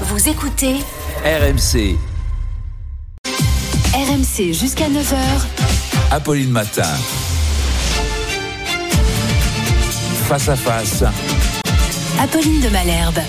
Vous écoutez RMC, RMC jusqu'à 9h. Apolline Matin. Face à face, Apolline de Malherbe.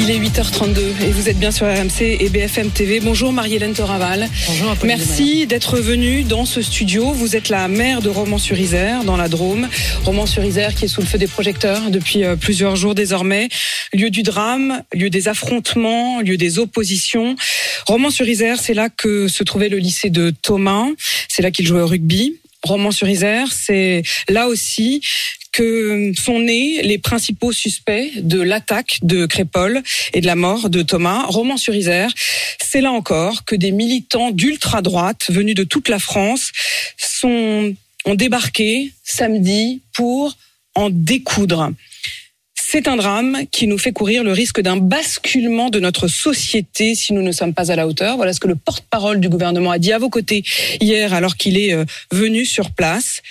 Il est 8h32 et vous êtes bien sur RMC et BFM TV. Bonjour Marie-Hélène Toraval. Bonjour, Apolline Merci d'être venue dans ce studio. Vous êtes la maire de Romans-sur-Isère, dans la Drôme. Romans-sur-Isère qui est sous le feu des projecteurs depuis euh, plusieurs jours désormais. Lieu du drame, lieu des affrontements, lieu des oppositions. Romans-sur-Isère, c'est là que se trouvait le lycée de Thomas. C'est là qu'il jouait au rugby. Romans-sur-Isère, c'est là aussi que sont nés les principaux suspects de l'attaque de Crépol et de la mort de Thomas. Romans-sur-Isère, c'est là encore que des militants d'ultra-droite venus de toute la France sont, ont débarqué samedi pour en découdre. C'est un drame qui nous fait courir le risque d'un basculement de notre société si nous ne sommes pas à la hauteur. Voilà ce que le porte-parole du gouvernement a dit à vos côtés hier alors qu'il est euh, venu sur place.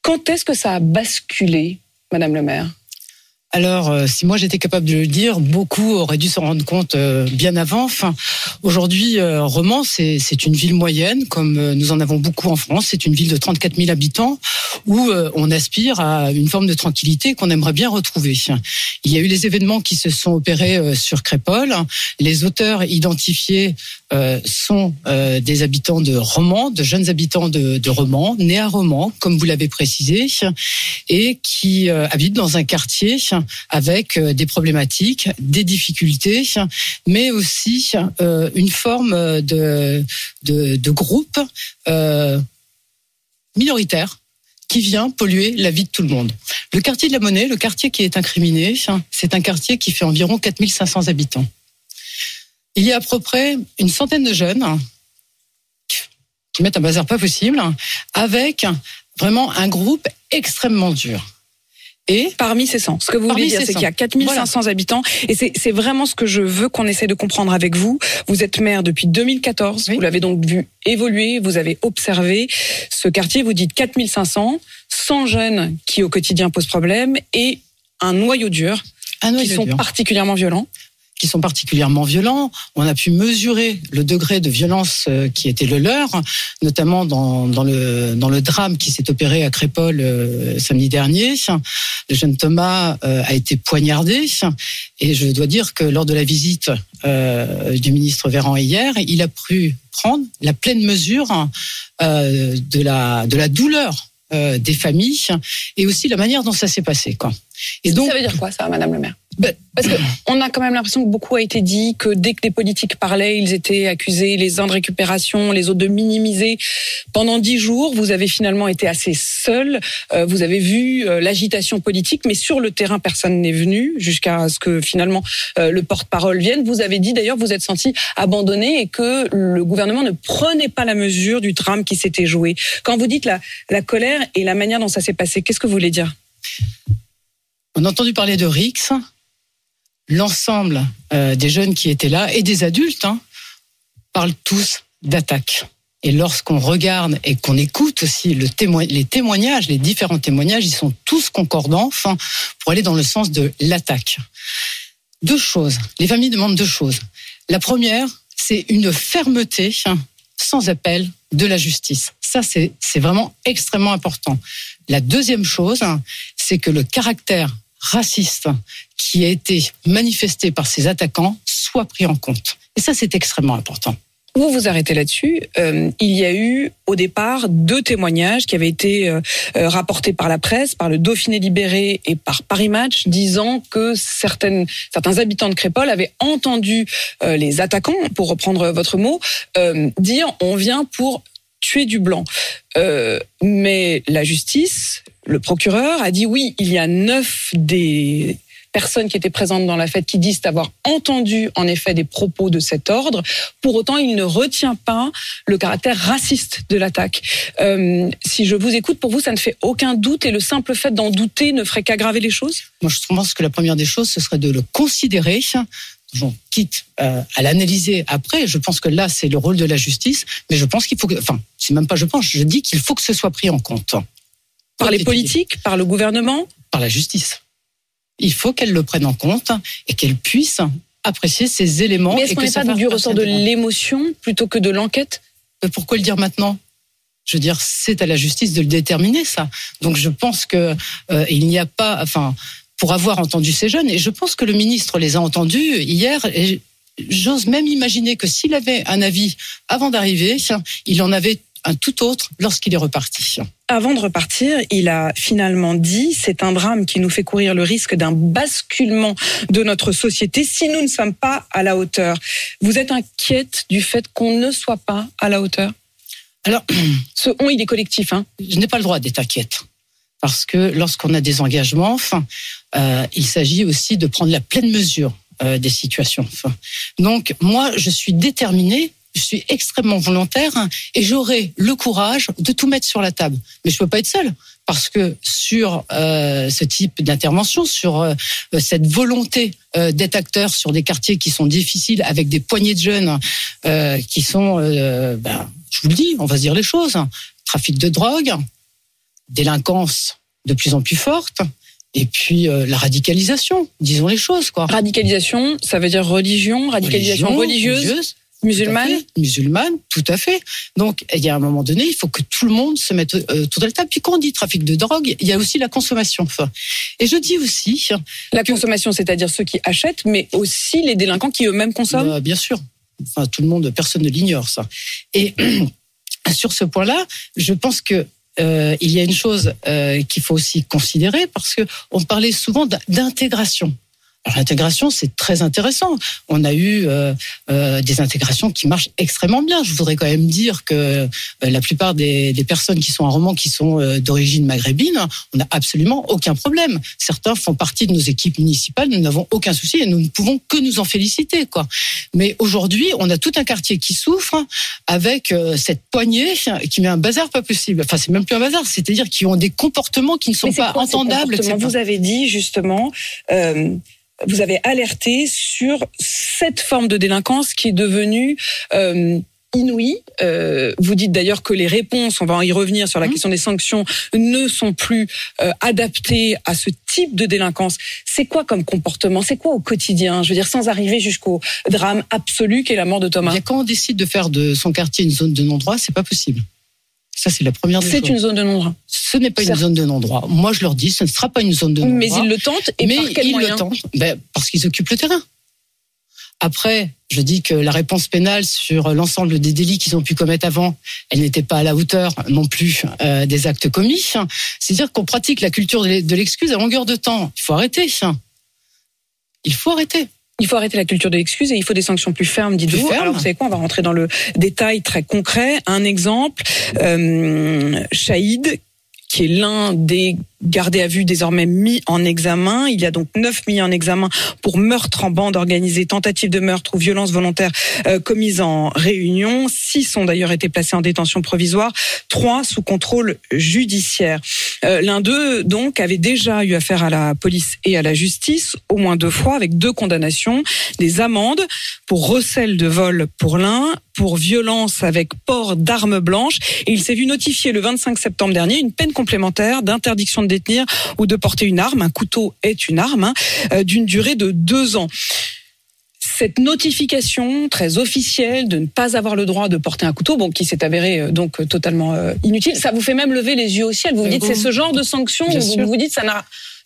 Quand est-ce que ça a basculé, Madame le maire? Alors, euh, si moi j'étais capable de le dire, beaucoup auraient dû s'en rendre compte euh, bien avant. Enfin, aujourd'hui, euh, Romans, c'est une ville moyenne, comme nous en avons beaucoup en France. C'est une ville de 34 000 habitants où on aspire à une forme de tranquillité qu'on aimerait bien retrouver. Il y a eu les événements qui se sont opérés sur Crépol. Les auteurs identifiés euh, sont euh, des habitants de Romans, de jeunes habitants de, de Romans, nés à Romans, comme vous l'avez précisé, et qui euh, habitent dans un quartier avec des problématiques, des difficultés, mais aussi une forme de, de, de groupe minoritaire qui vient polluer la vie de tout le monde. Le quartier de la Monnaie, le quartier qui est incriminé, c'est un quartier qui fait environ 4500 habitants. Il y a à peu près une centaine de jeunes qui mettent un bazar pas possible, avec vraiment un groupe extrêmement dur. Et Parmi ces 100. Ce que vous voulez dire, ces c'est 100. qu'il y a 4500 habitants. Et c'est vraiment ce que je veux qu'on essaie de comprendre avec vous. Vous êtes maire depuis 2014. Oui. Vous l'avez donc vu évoluer. Vous avez observé ce quartier. Vous dites 4500, 100 jeunes qui au quotidien posent problème et un noyau dur un qui noyau sont dur. particulièrement violents. Qui sont particulièrement violents. On a pu mesurer le degré de violence euh, qui était le leur, notamment dans, dans, le, dans le drame qui s'est opéré à Crépol euh, samedi dernier. Le jeune Thomas euh, a été poignardé et je dois dire que lors de la visite euh, du ministre Véran hier, il a pu prendre la pleine mesure de, la, de la douleur des familles et aussi la manière dont ça s'est passé. Quoi. Et donc, ça veut dire quoi, ça, Madame le maire? Parce que on a quand même l'impression que beaucoup a été dit, que dès que les politiques parlaient, ils étaient accusés les uns de récupération, les autres de minimiser. Pendant dix jours, vous avez finalement été assez seul. Euh, vous avez vu euh, l'agitation politique, mais sur le terrain, personne n'est venu jusqu'à ce que finalement euh, le porte-parole vienne. Vous avez dit d'ailleurs, vous êtes senti abandonné et que le gouvernement ne prenait pas la mesure du drame qui s'était joué. Quand vous dites la, la colère et la manière dont ça s'est passé, qu'est-ce que vous voulez dire? On a entendu parler de Rix. L'ensemble euh, des jeunes qui étaient là et des adultes hein, parlent tous d'attaque. Et lorsqu'on regarde et qu'on écoute aussi les témoignages, les différents témoignages, ils sont tous concordants enfin, pour aller dans le sens de l'attaque. Deux choses. Les familles demandent deux choses. La première, c'est une fermeté hein, sans appel de la justice. Ça, c'est c'est vraiment extrêmement important. La deuxième chose, hein, c'est que le caractère raciste qui a été manifesté par ces attaquants soit pris en compte. Et ça, c'est extrêmement important. Vous vous arrêtez là-dessus. Euh, il y a eu au départ deux témoignages qui avaient été euh, euh, rapportés par la presse, par le Dauphiné libéré et par Paris Match, disant que certaines, certains habitants de Crépol avaient entendu les attaquants, pour reprendre votre mot, dire on vient pour tuer du blanc. Mais la justice, le procureur a dit oui, il y a neuf des personnes qui étaient présentes dans la fête qui disent avoir entendu en effet des propos de cet ordre. Pour autant, il ne retient pas le caractère raciste de l'attaque. Euh, si je vous écoute, pour vous, ça ne fait aucun doute et le simple fait d'en douter ne ferait qu'aggraver les choses? Moi, je pense que la première des choses, ce serait de le considérer. Bon, quitte euh, à l'analyser après, je pense que là, c'est le rôle de la justice, mais je pense qu'il faut que, enfin, c'est même pas je pense, je dis qu'il faut que ce soit pris en compte. Par les politiques, par le gouvernement Par la justice. Il faut qu'elle le prenne en compte et qu'elle puisse apprécier ces éléments. Mais est-ce qu'on que n'est ça pas du ressort de l'émotion plutôt que de l'enquête? Pourquoi le dire maintenant? Je veux dire, c'est à la justice de le déterminer, ça. Donc je pense que euh, il n'y a pas, enfin, pour avoir entendu ces jeunes, et je pense que le ministre les a entendus hier. Et j'ose même imaginer que s'il avait un avis avant d'arriver, il en avait un tout autre lorsqu'il est reparti. Avant de repartir, il a finalement dit c'est un drame qui nous fait courir le risque d'un basculement de notre société si nous ne sommes pas à la hauteur. Vous êtes inquiète du fait qu'on ne soit pas à la hauteur? Alors, Ce on, il est collectif. Hein je n'ai pas le droit d'être inquiète. Parce que lorsqu'on a des engagements, enfin, euh, il s'agit aussi de prendre la pleine mesure euh, des situations. Enfin, donc, moi, je suis déterminée, je suis extrêmement volontaire et j'aurai le courage de tout mettre sur la table. Mais je peux pas être seule. Parce que sur euh, ce type d'intervention, sur euh, cette volonté euh, d'être acteur sur des quartiers qui sont difficiles, avec des poignées de jeunes euh, qui sont, euh, ben, je vous le dis, on va se dire les choses, hein, trafic de drogue, délinquance de plus en plus forte, et puis euh, la radicalisation, disons les choses quoi. Radicalisation, ça veut dire religion, radicalisation Religion, religieuse, musulmane. musulmane, tout à fait. Donc, il y a un moment donné, il faut que tout le monde se mette euh, autour de la table. Puis quand on dit trafic de drogue, il y a aussi la consommation. Et je dis aussi, La consommation, c'est-à-dire ceux qui achètent, mais aussi les délinquants qui eux-mêmes consomment. bah, bien sûr, enfin, tout le monde, personne ne l'ignore ça. Et sur ce point-là, je pense que euh, il y a une chose euh, qu'il faut aussi considérer parce que on parlait souvent d'intégration. Alors l'intégration, c'est très intéressant. On a eu euh, euh, des intégrations qui marchent extrêmement bien. Je voudrais quand même dire que euh, la plupart des, des personnes qui sont à Romans, qui sont euh, d'origine maghrébine, on n'a absolument aucun problème. Certains font partie de nos équipes municipales, nous n'avons aucun souci et nous ne pouvons que nous en féliciter. Quoi. Mais aujourd'hui, on a tout un quartier qui souffre avec euh, cette poignée qui met un bazar pas possible. Enfin, c'est même plus un bazar, c'est-à-dire qui ont des comportements qui ne sont Mais pas quoi entendables. Vous avez dit justement, euh, vous avez alerté sur cette forme de délinquance qui est devenue euh, inouïe. Euh, vous dites d'ailleurs que les réponses, on va y revenir sur la Mhm. question des sanctions, ne sont plus euh, adaptées à ce type de délinquance. C'est quoi comme comportement? C'est quoi au quotidien? Je veux dire, sans arriver jusqu'au drame absolu qu'est la mort de Eh Thomas. bien, quand on décide de faire de son quartier une zone de non-droit, c'est pas possible. Ça, c'est la première C'est une zone de non-droit. Ce n'est pas une zone de non-droit. Moi, je leur dis, ce ne sera pas une zone de non-droit. Mais ils le tentent et mais par quel ils moyen le tentent ben, parce qu'ils occupent le terrain. Après, je dis que la réponse pénale sur l'ensemble des délits qu'ils ont pu commettre avant, elle n'était pas à la hauteur non plus euh, des actes commis. C'est-à-dire qu'on pratique la culture de l'excuse à longueur de temps. Il faut arrêter. Il faut arrêter. Il faut arrêter la culture de l'excuse et il faut des sanctions plus fermes, dites-vous. Alors, vous savez quoi On va rentrer dans le détail très concret. Un exemple, euh, Chaïd, qui est l'un des gardés à vue désormais mis en examen. Il y a donc neuf mis en examen pour meurtre en bande organisée, tentative de meurtre ou violence volontaire euh, commise en réunion. Six ont d'ailleurs été placés en détention provisoire, trois sous contrôle judiciaire. Euh, L'un d'eux, donc, avait déjà eu affaire à la police et à la justice, au moins deux fois, avec deux condamnations, des amendes pour recel de vol pour l'un, pour violence avec port d'armes blanches. Et il s'est vu notifier le 25 septembre dernier une peine complémentaire d'interdiction de détenir ou de porter une arme. Un couteau est une arme, hein, euh, d'une durée de deux ans cette notification très officielle de ne pas avoir le droit de porter un couteau, bon, qui s'est avérée euh, donc euh, totalement euh, inutile, ça vous fait même lever les yeux au ciel. Vous vous Mais dites, c'est ce genre de sanction où vous vous dites, ça,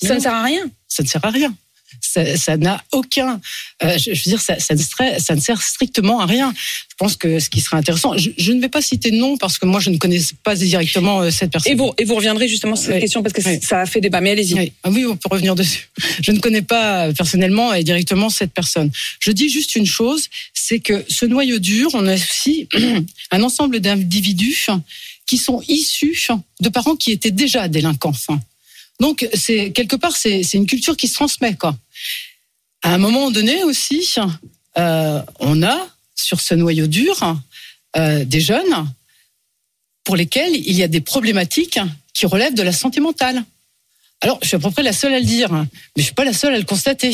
ça ne sert à rien. Ça ne sert à rien. Ça n'a aucun. euh, je, je veux dire, ça, ça, ne sert, ça ne sert strictement à rien. Je pense que ce qui serait intéressant. Je, je ne vais pas citer de nom parce que moi, je ne connais pas directement euh, cette personne. Et vous, et vous reviendrez justement sur cette Oui. question parce que Oui. ça a fait débat. Mais allez-y. Oui. Ah oui, on peut revenir dessus. Je ne connais pas euh, personnellement et directement cette personne. Je dis juste une chose, c'est que ce noyau dur, on a aussi un ensemble d'individus qui sont issus de parents qui étaient déjà délinquants. Donc, c'est quelque part, c'est une culture qui se transmet, quoi. À un moment donné aussi, euh, on a sur ce noyau dur euh, des jeunes pour lesquels il y a des problématiques qui relèvent de la santé mentale. Alors, je suis à peu près la seule à le dire, mais je suis pas la seule à le constater.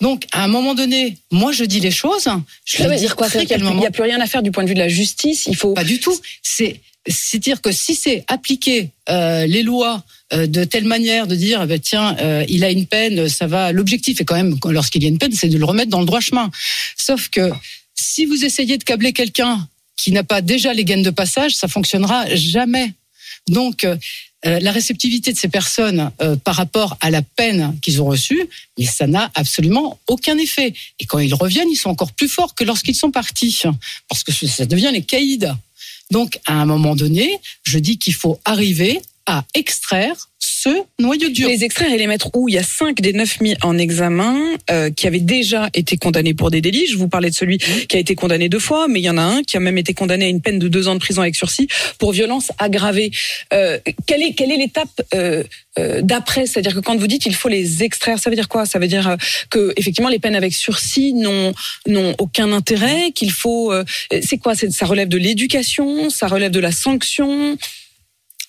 Donc, à un moment donné, moi, je dis les choses. Je veut dis dire quoi qu'il n'y a, plus rien à faire du point de vue de la justice. Il faut. Pas du tout. C'est dire que si c'est appliquer euh, les lois de telle manière de dire ben, tiens euh, il a une peine ça va l'objectif est quand même lorsqu'il y a une peine c'est de le remettre dans le droit chemin sauf que si vous essayez de câbler quelqu'un qui n'a pas déjà les gaines de passage ça fonctionnera jamais donc euh, euh, la réceptivité de ces personnes euh, par rapport à la peine qu'ils ont reçue, mais ça n'a absolument aucun effet. Et quand ils reviennent, ils sont encore plus forts que lorsqu'ils sont partis, parce que ça devient les caïds. Donc, à un moment donné, je dis qu'il faut arriver à extraire ce noyau dur. Les extraire et les mettre où? Il y a cinq des neuf mis en examen euh, qui avaient déjà été condamnés pour des délits. Je vous parlais de celui qui a été condamné deux fois, mais il y en a un qui a même été condamné à une peine de deux ans de prison avec sursis pour violence aggravée. Euh, quelle est quelle est l'étape euh, euh, d'après? C'est-à-dire que quand vous dites il faut les extraire, ça veut dire quoi? Ça veut dire euh, que effectivement les peines avec sursis n'ont n'ont aucun intérêt. Qu'il faut euh, c'est quoi? Ça relève de l'éducation, ça relève de la sanction?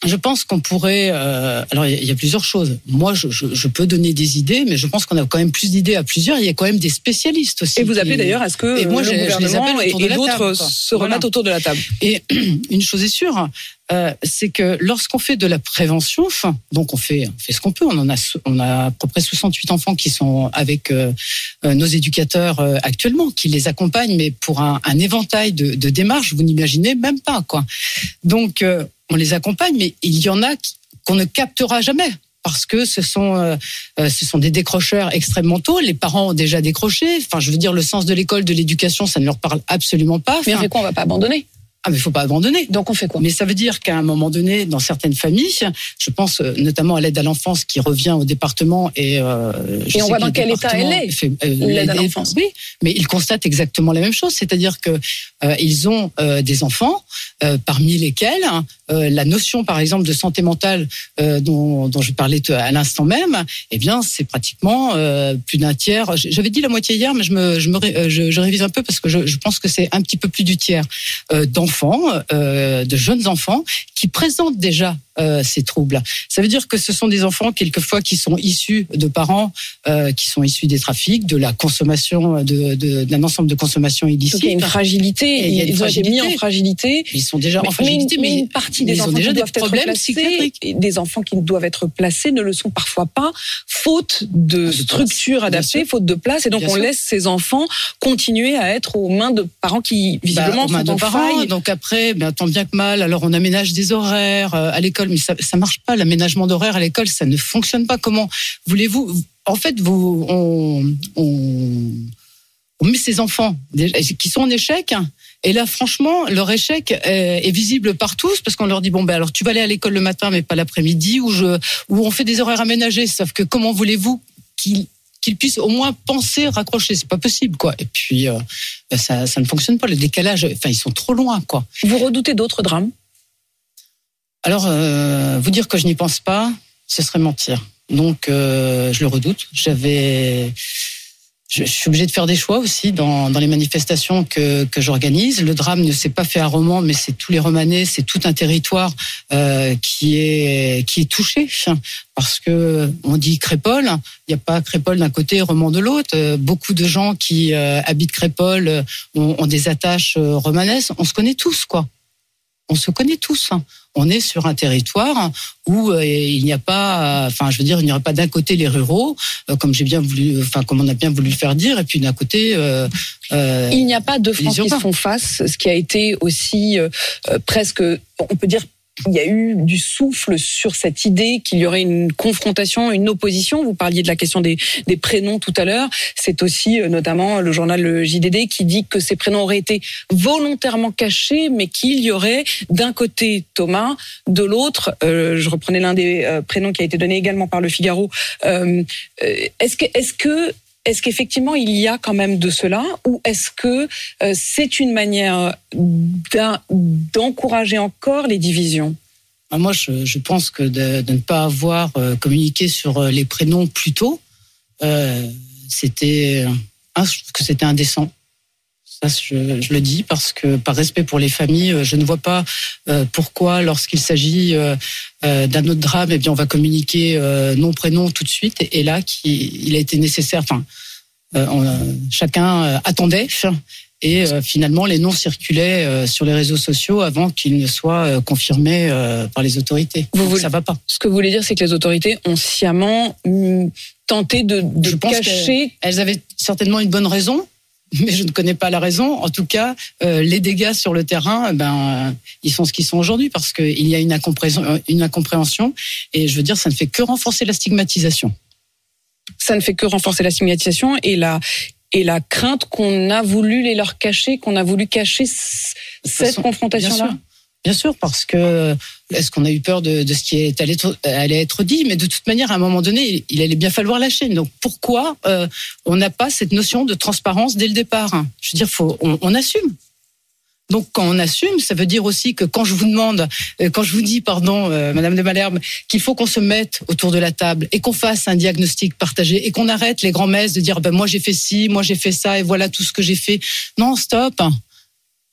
Je pense qu'on pourrait. euh, alors, il y a- il y a plusieurs choses. Moi, je, je, je peux donner des idées, mais je pense qu'on a quand même plus d'idées à plusieurs. Il y a quand même des spécialistes aussi. Et vous appelez d'ailleurs à ce que Et moi, je- le gouvernement et, et d'autres se remettent Voilà. autour de la table. Et une chose est sûre, euh, c'est que lorsqu'on fait de la prévention, enfin, donc on fait, on fait ce qu'on peut. On en a, on a à peu près 68 enfants qui sont avec euh, euh, nos éducateurs euh, actuellement, qui les accompagnent, mais pour un, un éventail de, de démarches, vous n'imaginez même pas quoi. Donc euh, on les accompagne, mais il y en a qu'on ne captera jamais. Parce que ce sont, euh, euh, ce sont des décrocheurs extrêmement tôt. Les parents ont déjà décroché. Enfin, je veux dire, le sens de l'école, de l'éducation, ça ne leur parle absolument pas. Mais Enfin, quoi? On va pas abandonner? Ah, mais il faut pas abandonner. Donc on fait quoi? Mais ça veut dire qu'à un moment donné, dans certaines familles, je pense euh, notamment à l'aide à l'enfance qui revient au département et, euh, je Et on sais voit que dans quel état elle est, fait, euh, l'aide à l'enfance. Oui, mais ils constatent exactement la même chose, c'est-à-dire que euh, ils ont des enfants parmi lesquels la notion, par exemple, de santé mentale dont, dont je parlais à l'instant même, eh bien, c'est pratiquement plus d'un tiers. J'avais dit la moitié hier, mais je me, je me, ré- je, je révise un peu parce que je, je pense que c'est un petit peu plus du tiers euh, d'enfants, euh, de jeunes enfants qui présentent déjà euh, ces troubles. Ça veut dire que ce sont des enfants quelquefois qui sont issus de parents euh, qui sont issus des trafics, de la consommation de de- d'un ensemble de consommations Donc il y a une fragilité, Et il y a une ils ont été mis en fragilité. Ils sont déjà Mais, en fragilité, mais, mais, une partie des enfants déjà qui des doivent être placés, et des enfants qui doivent être placés ne le sont parfois pas, faute de place, adaptées, bien faute de place, et donc Bien on sûr. laisse ces enfants continuer à être aux mains de parents qui visiblement Bah, aux mains sont en faille. Donc après, ben, tant bien que mal, alors on aménage des horaires euh, à l'école, mais ça, ça marche pas. L'aménagement d'horaires à l'école, ça ne fonctionne pas. Comment voulez-vous En fait, vous, on, on, met ces enfants qui sont en échec. Et là, franchement, leur échec est, est visible par tous parce qu'on leur dit bon ben alors tu vas aller à l'école le matin mais pas l'après-midi ou je ou on fait des horaires aménagés. Sauf que comment voulez-vous qu'ils qu'ils puissent au moins penser raccrocher C'est pas possible quoi. Et puis euh, ben, ça, ça ne fonctionne pas. Le décalage, enfin ils sont trop loin quoi. Vous redoutez d'autres drames? Alors euh, vous dire que je n'y pense pas, ce serait mentir. Donc euh, je le redoute. J'avais je, suis obligé de faire des choix aussi dans, dans les manifestations que, que j'organise. Le drame ne s'est pas fait à Romans, mais c'est tous les Romanais, c'est tout un territoire euh, qui est qui est touché parce que on dit Crépole, il n'y a pas Crépole d'un côté, Romans de l'autre. Euh, beaucoup de gens qui euh, habitent Crépole euh, ont, ont des attaches euh, romanesques. On se connaît tous, quoi. On se connaît tous. On est sur un territoire où euh, il n'y a pas, enfin, je veux dire, il n'y aurait pas d'un côté les ruraux, euh, comme j'ai bien voulu, enfin, comme on a bien voulu le faire dire, et puis d'un côté. euh, Il n'y a pas deux France qui se font face, ce qui a été aussi euh, presque, on peut dire, il y a eu du souffle sur cette idée qu'il y aurait une confrontation, une opposition. Vous parliez de la question des, prénoms tout à l'heure. C'est aussi euh, notamment le journal JDD qui dit que ces prénoms auraient été volontairement cachés, mais qu'il y aurait d'un côté Thomas, de l'autre, euh, je reprenais l'un des euh, prénoms qui a été donné également par le Figaro. Est-ce que, est-ce que est-ce qu'effectivement il y a quand même de cela ou est-ce que euh, c'est une manière d'encourager encore les divisions? Ah, Moi, je, pense que de, ne pas avoir euh, communiqué sur euh, les prénoms plus tôt, c'était, que c'était indécent. Ça, je, je, le dis parce que par respect pour les familles, je ne vois pas euh, pourquoi, lorsqu'il s'agit euh, euh, d'un autre drame, eh bien, on va communiquer euh, nom prénom tout de suite. Et, et là, qui, il a été nécessaire. Enfin, euh, on, chacun attendait. Et finalement, les noms circulaient sur les réseaux sociaux avant qu'ils ne soient confirmés par les autorités. Vous Donc, voulez- ça va pas. Ce que vous voulez dire, c'est que les autorités ont sciemment hum, tenté de, de Je pense cacher. Elles avaient certainement une bonne raison, mais je ne connais pas la raison. En tout cas, euh, les dégâts sur le terrain, ben, ils sont ce qu'ils sont aujourd'hui parce qu'il y a une incompréhension, euh, une incompréhension. Et je veux dire, ça ne fait que renforcer la stigmatisation. Ça ne fait que renforcer la stigmatisation et la et la crainte qu'on a voulu les leur cacher, qu'on a voulu cacher cette confrontation-là. Bien sûr. Parce que est-ce qu'on a eu peur de, de ce qui est allé, allait être dit? Mais de toute manière, à un moment donné, il, allait bien falloir lâcher. Donc pourquoi euh, on n'a pas cette notion de transparence dès le départ? Je veux dire, faut, on, on assume. Donc quand on assume, ça veut dire aussi que quand je vous demande, euh, quand je vous dis, pardon, euh, Madame de Malherbe, qu'il faut qu'on se mette autour de la table et qu'on fasse un diagnostic partagé et qu'on arrête les grands messes de dire, ben moi j'ai fait ci, moi j'ai fait ça et voilà tout ce que j'ai fait. Non, stop.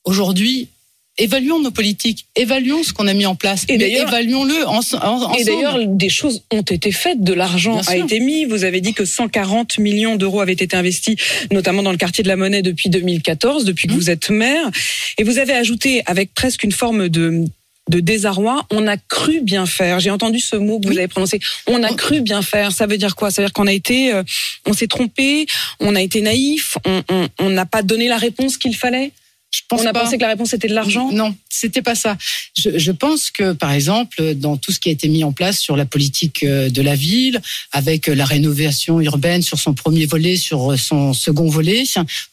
Aujourd'hui, évaluons nos politiques, évaluons ce qu'on a mis en place, Et mais évaluons-le en, en- ensemble. Et d'ailleurs, des choses ont été faites, de l'argent a sûr. été mis. Vous avez dit que 140 millions d'euros avaient été investis, notamment dans le quartier de la Monnaie depuis 2014, depuis que Mmh. vous êtes maire. Et vous avez ajouté, avec presque une forme de de désarroi, on a cru bien faire. J'ai entendu ce mot que vous Oui. avez prononcé. On a Oh. cru bien faire. Ça veut dire quoi? Ça veut dire qu'on a été, euh, on s'est trompé, on a été naïf, on on- on n'a pas donné la réponse qu'il fallait? Je pense on a pas. pensé que la réponse était de l'argent. Non, c'était pas ça. Je, je pense que, par exemple, dans tout ce qui a été mis en place sur la politique euh, de la ville, avec euh, la rénovation urbaine sur son premier volet, sur euh, son second volet,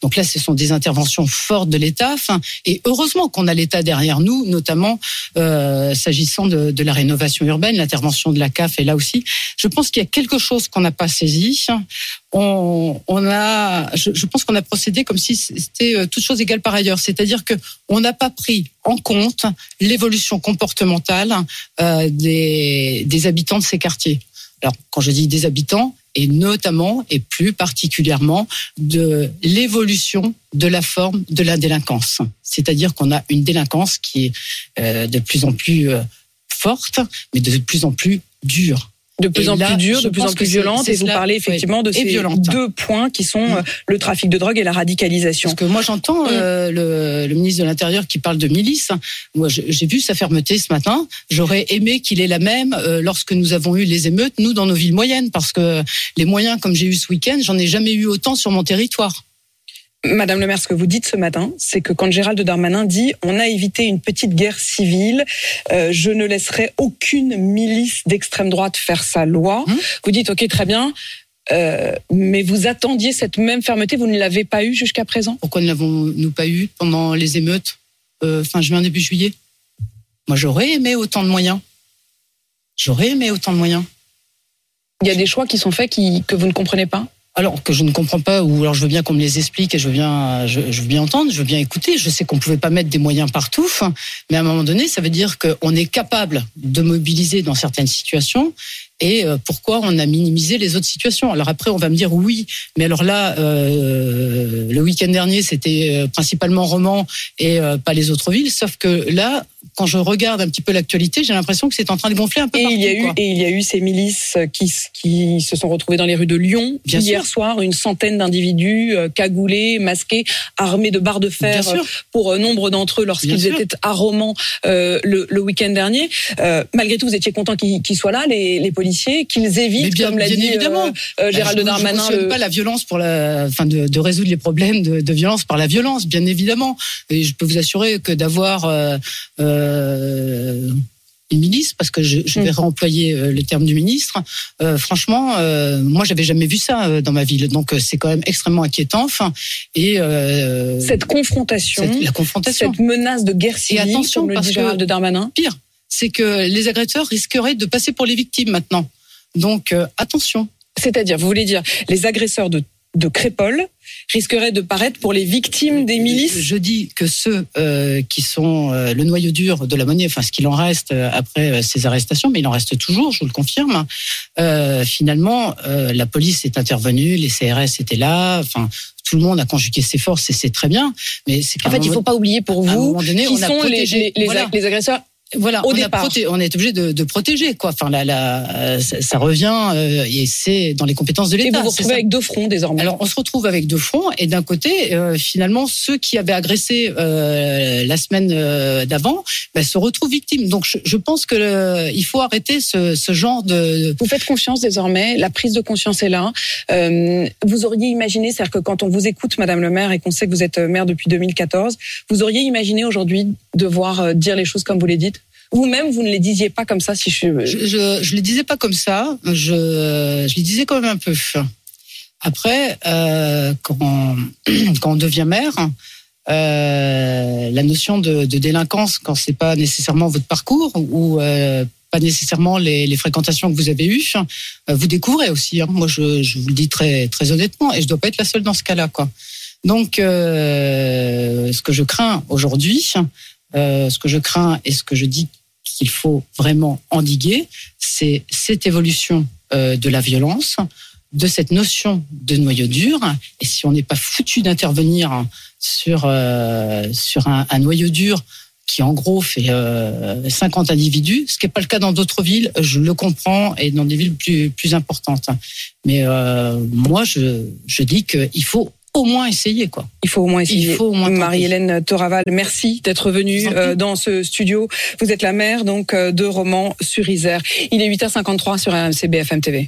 donc là, ce sont des interventions fortes de l'État. Et heureusement qu'on a l'État derrière nous, notamment euh, s'agissant de, de la rénovation urbaine, l'intervention de la CAF est là aussi. Je pense qu'il y a quelque chose qu'on n'a pas saisi. On, on a, je, je pense qu'on a procédé comme si c'était euh, toute chose égale par ailleurs, c'est-à-dire que on n'a pas pris en compte l'évolution comportementale euh, des, des habitants de ces quartiers. Alors, quand je dis des habitants, et notamment et plus particulièrement de l'évolution de la forme de la délinquance. C'est-à-dire qu'on a une délinquance qui est euh, de plus en plus euh, forte, mais de plus en plus dure. De plus Et en là, plus dure, de plus en plus violente. Et vous parlez oui, effectivement de ces deux points qui sont euh, le trafic de drogue et la radicalisation. Parce que moi, j'entends Mm. euh, le, le ministre de l'Intérieur qui parle de milice. Moi, je- j'ai vu sa fermeté ce matin. J'aurais aimé qu'il ait la même euh, lorsque nous avons eu les émeutes, nous, dans nos villes moyennes, parce que les moyens, comme j'ai eu ce week-end, j'en ai jamais eu autant sur mon territoire. Madame le maire, ce que vous dites ce matin, c'est que quand Gérald Darmanin dit on a évité une petite guerre civile, euh, je ne laisserai aucune milice d'extrême droite faire sa loi. Hum. Vous dites ok très bien, euh, mais vous attendiez cette même fermeté, vous ne l'avez pas eue jusqu'à présent? Pourquoi ne l'avons-nous pas eu pendant les émeutes euh, fin juin, début juillet? Moi, j'aurais aimé autant de moyens. J'aurais aimé autant de moyens. Il y a des choix qui sont faits qui, que vous ne comprenez pas? Alors que je ne comprends pas, ou alors je veux bien qu'on me les explique et je veux bien, je, veux bien entendre, je veux bien écouter. Je sais qu'on pouvait pas mettre des moyens partout, hein, mais à un moment donné, ça veut dire qu'on est capable de mobiliser dans certaines situations. Et euh, pourquoi on a minimisé les autres situations? Alors après, on va me dire oui, mais alors là, euh, le week-end dernier, c'était euh, principalement Romans et euh, pas les autres villes. Sauf que là, quand je regarde un petit peu l'actualité, j'ai l'impression que c'est en train de gonfler un peu Et partout. il y a eu et il y a eu ces milices qui, s- qui se sont retrouvées dans les rues de Lyon Bien hier sûr. soir, une centaine d'individus euh, cagoulés, masqués, armés de barres de fer Bien sûr. pour euh, nombre d'entre eux lorsqu'ils étaient à Romans euh, le, le week-end dernier. Euh, malgré tout, vous étiez content qu'ils soient là, les, les policiers, qu'ils évitent, bien- comme l'a dit évidemment. euh, euh, Gérald je, ne Darmanin. le- pas la violence pour la, enfin de, de résoudre les problèmes de, de violence par la violence, bien évidemment. Et je peux vous assurer que d'avoir euh, euh, une milice, parce que je, je vais Mm. réemployer euh, le terme du ministre. euh, franchement, euh, moi, j'avais jamais vu ça euh, dans ma ville, donc c'est quand même extrêmement inquiétant. Enfin, et euh, cette confrontation, cette- la confrontation. cette menace de guerre civile, attention, comme le parce dit que- Gérald Darmanin. pire, c'est que les agresseurs risqueraient de passer pour les victimes maintenant. Donc attention. C'est-à-dire, vous voulez dire, les agresseurs de, de Crépole risqueraient de paraître pour les victimes des milices Je dis que ceux euh, qui sont euh, le noyau dur de la monnaie, enfin ce qu'il en reste euh, après euh, ces arrestations, mais il en reste toujours, je vous le confirme. euh, finalement, la police est intervenue, les CRS étaient là, enfin tout le monde a conjugué ses forces et c'est très bien. Mais c'est En fait, il faut pas oublier pour vous donné, qui on sont les, protégé. les, les, Voilà. les agresseurs. Voilà, Au on, départ. on est obligé de, de protéger quoi. Enfin, là, là, euh, ça, ça revient euh, et c'est dans les compétences de Et l'État. vous vous c'est retrouvez avec deux fronts désormais. Alors, on se retrouve avec deux fronts et d'un côté, euh, finalement, ceux qui avaient agressé euh, la semaine d'avant ben, se retrouvent victimes. Donc, je, je pense que le- il faut arrêter ce, ce genre de. Vous faites confiance désormais, la prise de conscience est là. Vous auriez imaginé, c'est-à-dire que quand on vous écoute, Madame le maire, et qu'on sait que vous êtes maire depuis 2014, vous auriez imaginé aujourd'hui devoir dire les choses comme vous les dites? Vous-même, vous ne les disiez pas comme ça, si je. Je, je, je les disais pas comme ça. Je, les disais quand même un peu. Après, euh, quand, on devient maire, euh, la notion de, délinquance, quand c'est pas nécessairement votre parcours ou euh, pas nécessairement les, fréquentations que vous avez eues, vous découvrez aussi. Hein. Moi, je, vous le dis très très honnêtement, et je dois pas être la seule dans ce cas-là. Donc, ce que je crains aujourd'hui, euh, ce que je crains et ce que je dis qu'il faut vraiment endiguer, c'est cette évolution euh, de la violence, de cette notion de noyau dur. Et si on n'est pas foutu d'intervenir sur euh, sur un, noyau dur qui en gros fait euh, 50 individus, ce qui n'est pas le cas dans d'autres villes, je le comprends, et dans des villes plus plus importantes. Mais moi, je je dis qu'il faut au moins essayer quoi. Il faut au moins essayer. Il faut au moins. Marie-Hélène Toraval, merci d'être venue euh, dans ce studio. Vous êtes la maire donc euh, de Romans sur Isère. Il est 8h53 sur RMC BFM TV.